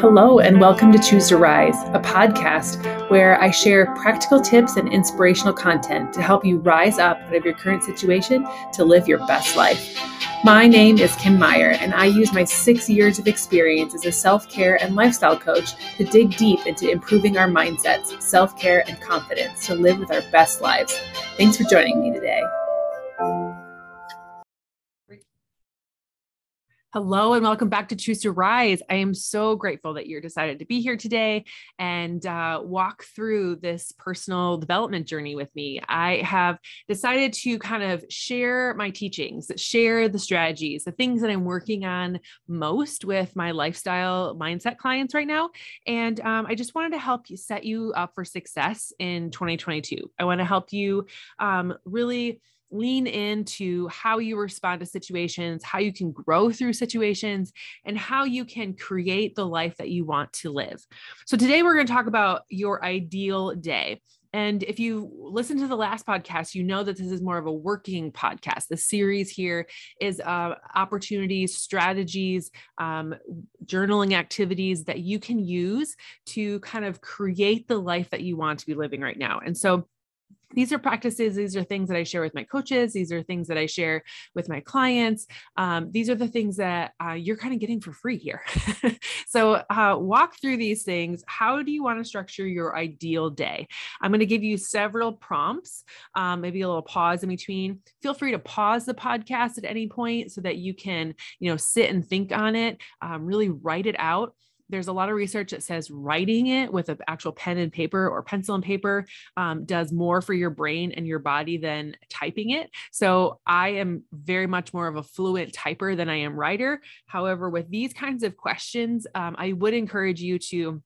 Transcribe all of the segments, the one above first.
Hello, and welcome to Choose to Rise, a podcast where I share practical tips and inspirational content to help you rise up out of your current situation to live your best life. My name is Kim Meyer, and I use my six years of experience as a self care and lifestyle coach to dig deep into improving our mindsets, self care, and confidence to live with our best lives. Thanks for joining me today. Hello and welcome back to Choose to Rise. I am so grateful that you're decided to be here today and uh, walk through this personal development journey with me. I have decided to kind of share my teachings, share the strategies, the things that I'm working on most with my lifestyle mindset clients right now. And um, I just wanted to help you set you up for success in 2022. I want to help you um, really lean into how you respond to situations, how you can grow through situations, and how you can create the life that you want to live. So, today we're going to talk about your ideal day. And if you listen to the last podcast, you know that this is more of a working podcast. The series here is uh, opportunities, strategies, um, journaling activities that you can use to kind of create the life that you want to be living right now. And so, these are practices these are things that i share with my coaches these are things that i share with my clients um, these are the things that uh, you're kind of getting for free here. So uh, walk through these things. How do you want to structure your ideal day? I'm going to give you several prompts um, maybe a little pause in between. Feel free to pause the podcast at any point so that you can you know sit and think on it um, really write it out there's a lot of research that says writing it with an actual pen and paper or pencil and paper um, does more for your brain and your body than typing it. So I am very much more of a fluent typer than I am writer. However, with these kinds of questions, um, I would encourage you to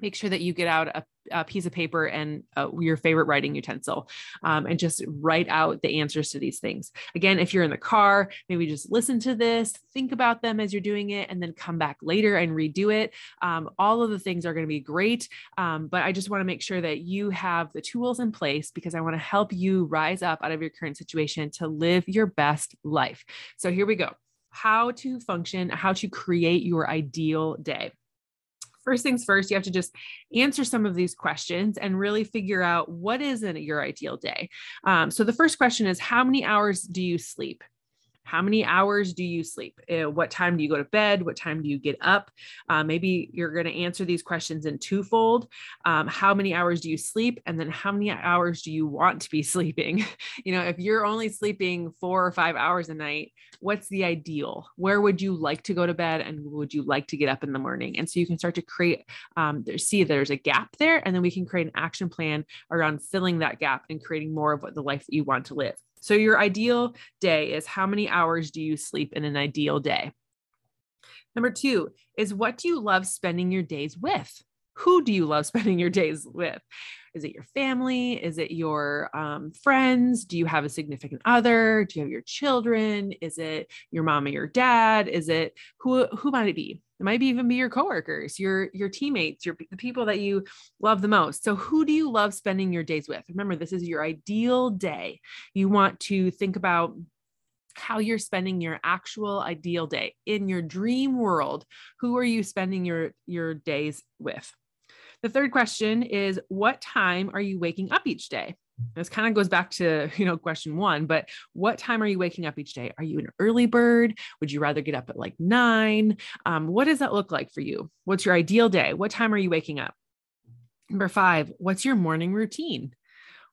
make sure that you get out a, a piece of paper and uh, your favorite writing utensil um, and just write out the answers to these things. Again, if you're in the car, maybe just listen to this, think about them as you're doing it, and then come back later and redo it. Um, all of the things are going to be great. Um, but I just want to make sure that you have the tools in place because I want to help you rise up out of your current situation to live your best life. So here we go. How to function, how to create your ideal day first things first, you have to just answer some of these questions and really figure out what is in your ideal day. Um, so the first question is How many hours do you sleep? How many hours do you sleep? Uh, what time do you go to bed? What time do you get up? Uh, maybe you're going to answer these questions in twofold. Um, how many hours do you sleep? And then how many hours do you want to be sleeping? you know, if you're only sleeping four or five hours a night, what's the ideal? Where would you like to go to bed? And would you like to get up in the morning? And so you can start to create, um, see there's a gap there. And then we can create an action plan around filling that gap and creating more of what the life that you want to live. So, your ideal day is how many hours do you sleep in an ideal day? Number two is what do you love spending your days with? Who do you love spending your days with? Is it your family? Is it your um, friends? Do you have a significant other? Do you have your children? Is it your mom or your dad? Is it who? Who might it be? It might even be your coworkers, your your teammates, your the people that you love the most. So who do you love spending your days with? Remember, this is your ideal day. You want to think about how you're spending your actual ideal day in your dream world who are you spending your your days with the third question is what time are you waking up each day? This kind of goes back to you know question one but what time are you waking up each day? Are you an early bird? Would you rather get up at like nine? Um, what does that look like for you? What's your ideal day? What time are you waking up? Number five what's your morning routine?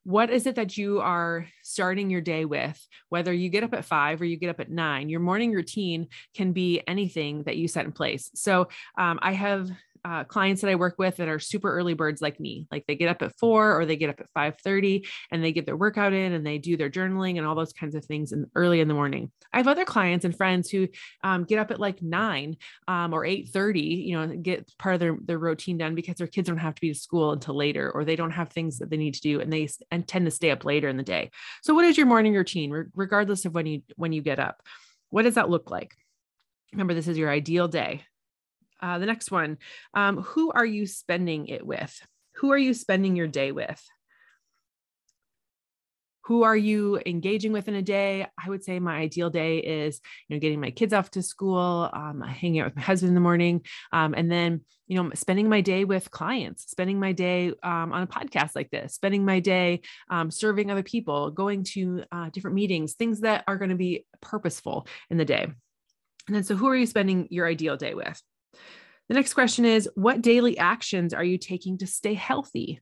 What is it that you are starting your day with? Whether you get up at five or you get up at nine your morning routine can be anything that you set in place. So um, i have uh, clients that I work with that are super early birds like me. Like they get up at four or they get up at 5:30 and they get their workout in and they do their journaling and all those kinds of things in, early in the morning. I have other clients and friends who um, get up at like nine um, or 8:30, you know, get part of their, their routine done because their kids don't have to be to school until later or they don't have things that they need to do and they and tend to stay up later in the day. So what is your morning routine regardless of when you when you get up? What does that look like? Remember, this is your ideal day. Uh, the next one um, Who are you spending it with? Who are you spending your day with? who are you engaging with in a day? I would say my ideal day is, you know, getting my kids off to school, um, hanging out with my husband in the morning, um, and then, you know, spending my day with clients, spending my day um, on a podcast like this, spending my day um, serving other people, going to uh, different meetings, things that are going to be purposeful in the day. And then, so who are you spending your ideal day with? The next question is What daily actions are you taking to stay healthy?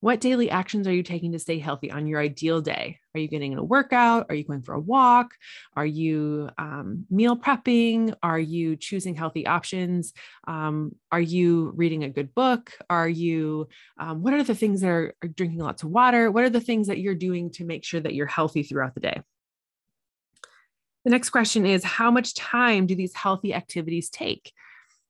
What daily actions are you taking to stay healthy on your ideal day? Are you getting in a workout? Are you going for a walk? Are you um, meal prepping? Are you choosing healthy options? Um, are you reading a good book? Are you, um, what are the things that are, are drinking lots of water? What are the things that you're doing to make sure that you're healthy throughout the day? The next question is How much time do these healthy activities take?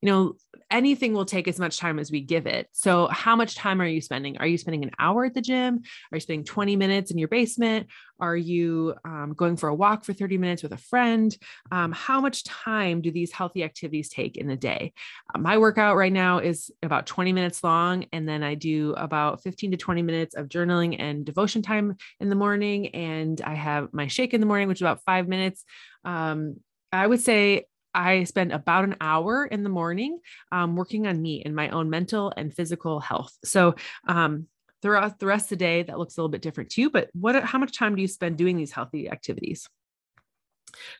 You know, anything will take as much time as we give it. So, how much time are you spending? Are you spending an hour at the gym? Are you spending 20 minutes in your basement? Are you um, going for a walk for 30 minutes with a friend? Um, how much time do these healthy activities take in a day? Uh, my workout right now is about 20 minutes long, and then I do about 15 to 20 minutes of journaling and devotion time in the morning. And I have my shake in the morning, which is about five minutes. Um, I would say I spend about an hour in the morning um, working on me and my own mental and physical health. So, um, throughout the rest of the day, that looks a little bit different too. But what, how much time do you spend doing these healthy activities?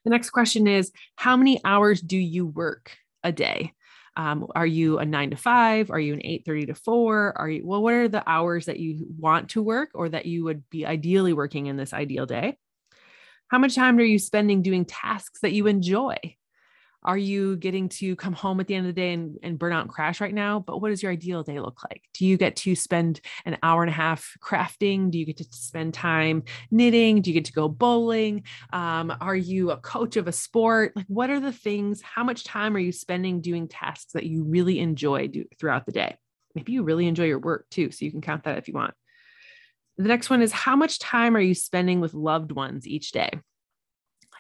The next question is How many hours do you work a day? Um, are you a nine to five? Are you an eight thirty to four? Are you well? What are the hours that you want to work or that you would be ideally working in this ideal day? How much time are you spending doing tasks that you enjoy? Are you getting to come home at the end of the day and, and burn out and crash right now? But what does your ideal day look like? Do you get to spend an hour and a half crafting? Do you get to spend time knitting? Do you get to go bowling? Um, are you a coach of a sport? Like, what are the things? How much time are you spending doing tasks that you really enjoy do, throughout the day? Maybe you really enjoy your work too. So you can count that if you want. The next one is how much time are you spending with loved ones each day?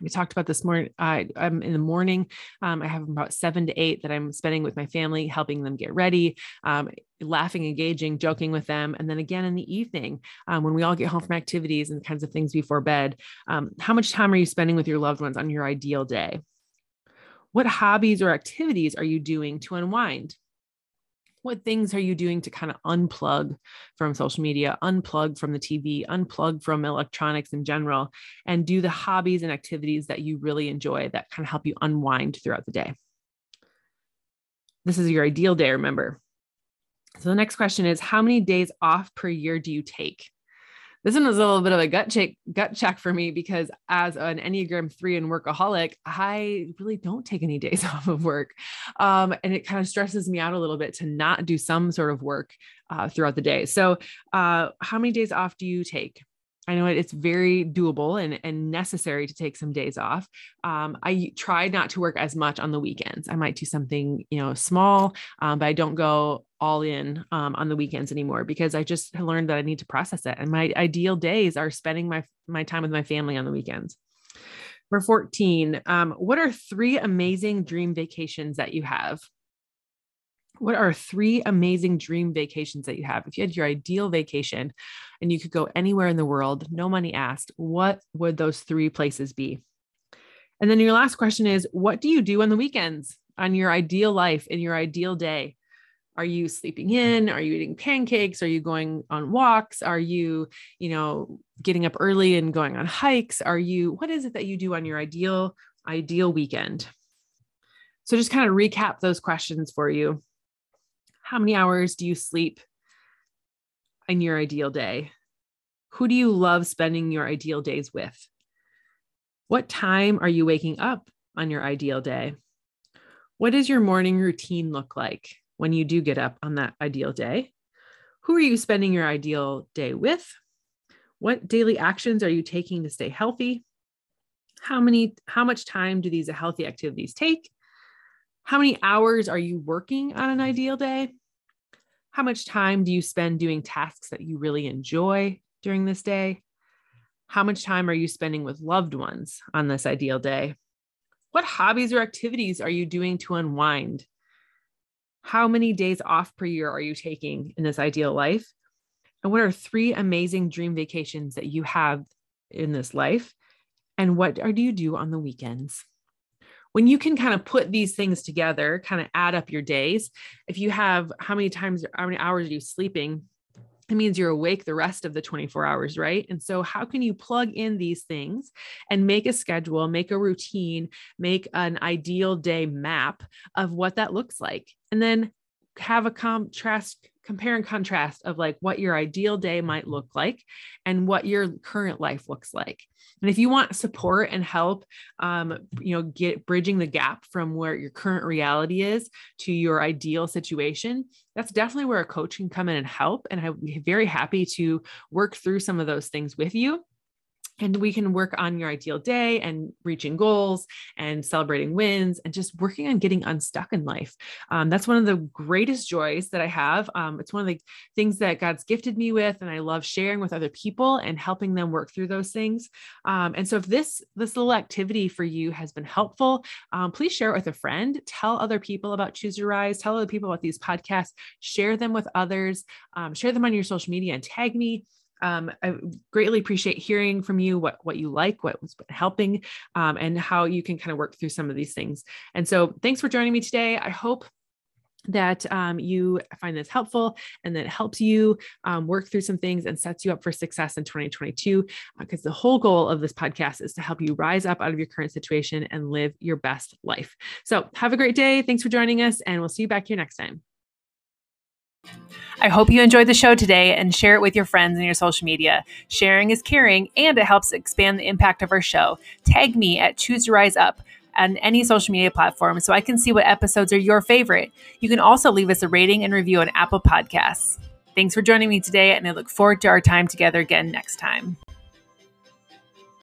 We talked about this morning. I, I'm in the morning. Um, I have about seven to eight that I'm spending with my family, helping them get ready, um, laughing, engaging, joking with them. And then again in the evening, um, when we all get home from activities and kinds of things before bed, um, how much time are you spending with your loved ones on your ideal day? What hobbies or activities are you doing to unwind? What things are you doing to kind of unplug from social media, unplug from the TV, unplug from electronics in general, and do the hobbies and activities that you really enjoy that kind of help you unwind throughout the day? This is your ideal day, remember. So the next question is How many days off per year do you take? This one was a little bit of a gut check gut check for me because as an enneagram 3 and workaholic i really don't take any days off of work. Um, and it kind of stresses me out a little bit to not do some sort of work uh, throughout the day. So uh, how many days off do you take I know it's very doable and, and necessary to take some days off. Um, I try not to work as much on the weekends. I might do something, you know, small, um, but I don't go all in um, on the weekends anymore because I just learned that I need to process it. And my ideal days are spending my my time with my family on the weekends. For 14, um, what are three amazing dream vacations that you have? What are three amazing dream vacations that you have? If you had your ideal vacation and you could go anywhere in the world, no money asked, what would those three places be? And then your last question is what do you do on the weekends on your ideal life in your ideal day? Are you sleeping in? Are you eating pancakes? Are you going on walks? Are you, you know, getting up early and going on hikes? Are you what is it that you do on your ideal ideal weekend? So just kind of recap those questions for you. How many hours do you sleep in your ideal day? Who do you love spending your ideal days with? What time are you waking up on your ideal day? What does your morning routine look like when you do get up on that ideal day? Who are you spending your ideal day with? What daily actions are you taking to stay healthy? How many how much time do these healthy activities take? How many hours are you working on an ideal day? How much time do you spend doing tasks that you really enjoy during this day? How much time are you spending with loved ones on this ideal day? What hobbies or activities are you doing to unwind? How many days off per year are you taking in this ideal life? And what are three amazing dream vacations that you have in this life? And what do you do on the weekends? When you can kind of put these things together, kind of add up your days, if you have how many times, how many hours are you sleeping? it means you're awake the rest of the 24 hours, right? And so, how can you plug in these things and make a schedule, make a routine, make an ideal day map of what that looks like? And then have a contrast compare and contrast of like what your ideal day might look like and what your current life looks like. And if you want support and help um, you know get bridging the gap from where your current reality is to your ideal situation that's definitely where a coach can come in and help. And i'd be very happy to work through some of those things with you and we can work on your ideal day and reaching goals and celebrating wins and just working on getting unstuck in life. Um, that's one of the greatest joys that i have. Um, it's one of the things that god's gifted me with and i love sharing with other people and helping them work through those things. Um, and so if this this little activity for you has been helpful um, please share it with a friend. Tell other people about Choose to Rise. Tell other people about these podcasts. Share them with others. Um, share them on your social media and tag me um, I greatly appreciate hearing from you what what you like, what was helping, um, and how you can kind of work through some of these things. And so, thanks for joining me today. I hope that um, you find this helpful and that helps you um, work through some things and sets you up for success in 2022. Because uh, the whole goal of this podcast is to help you rise up out of your current situation and live your best life. So, have a great day. Thanks for joining us, and we'll see you back here next time. I hope you enjoyed the show today and share it with your friends and your social media. Sharing is caring and it helps expand the impact of our show. Tag me at Choose to Rise Up on any social media platform so I can see what episodes are your favorite. You can also leave us a rating and review on Apple Podcasts. Thanks for joining me today, and I look forward to our time together again next time.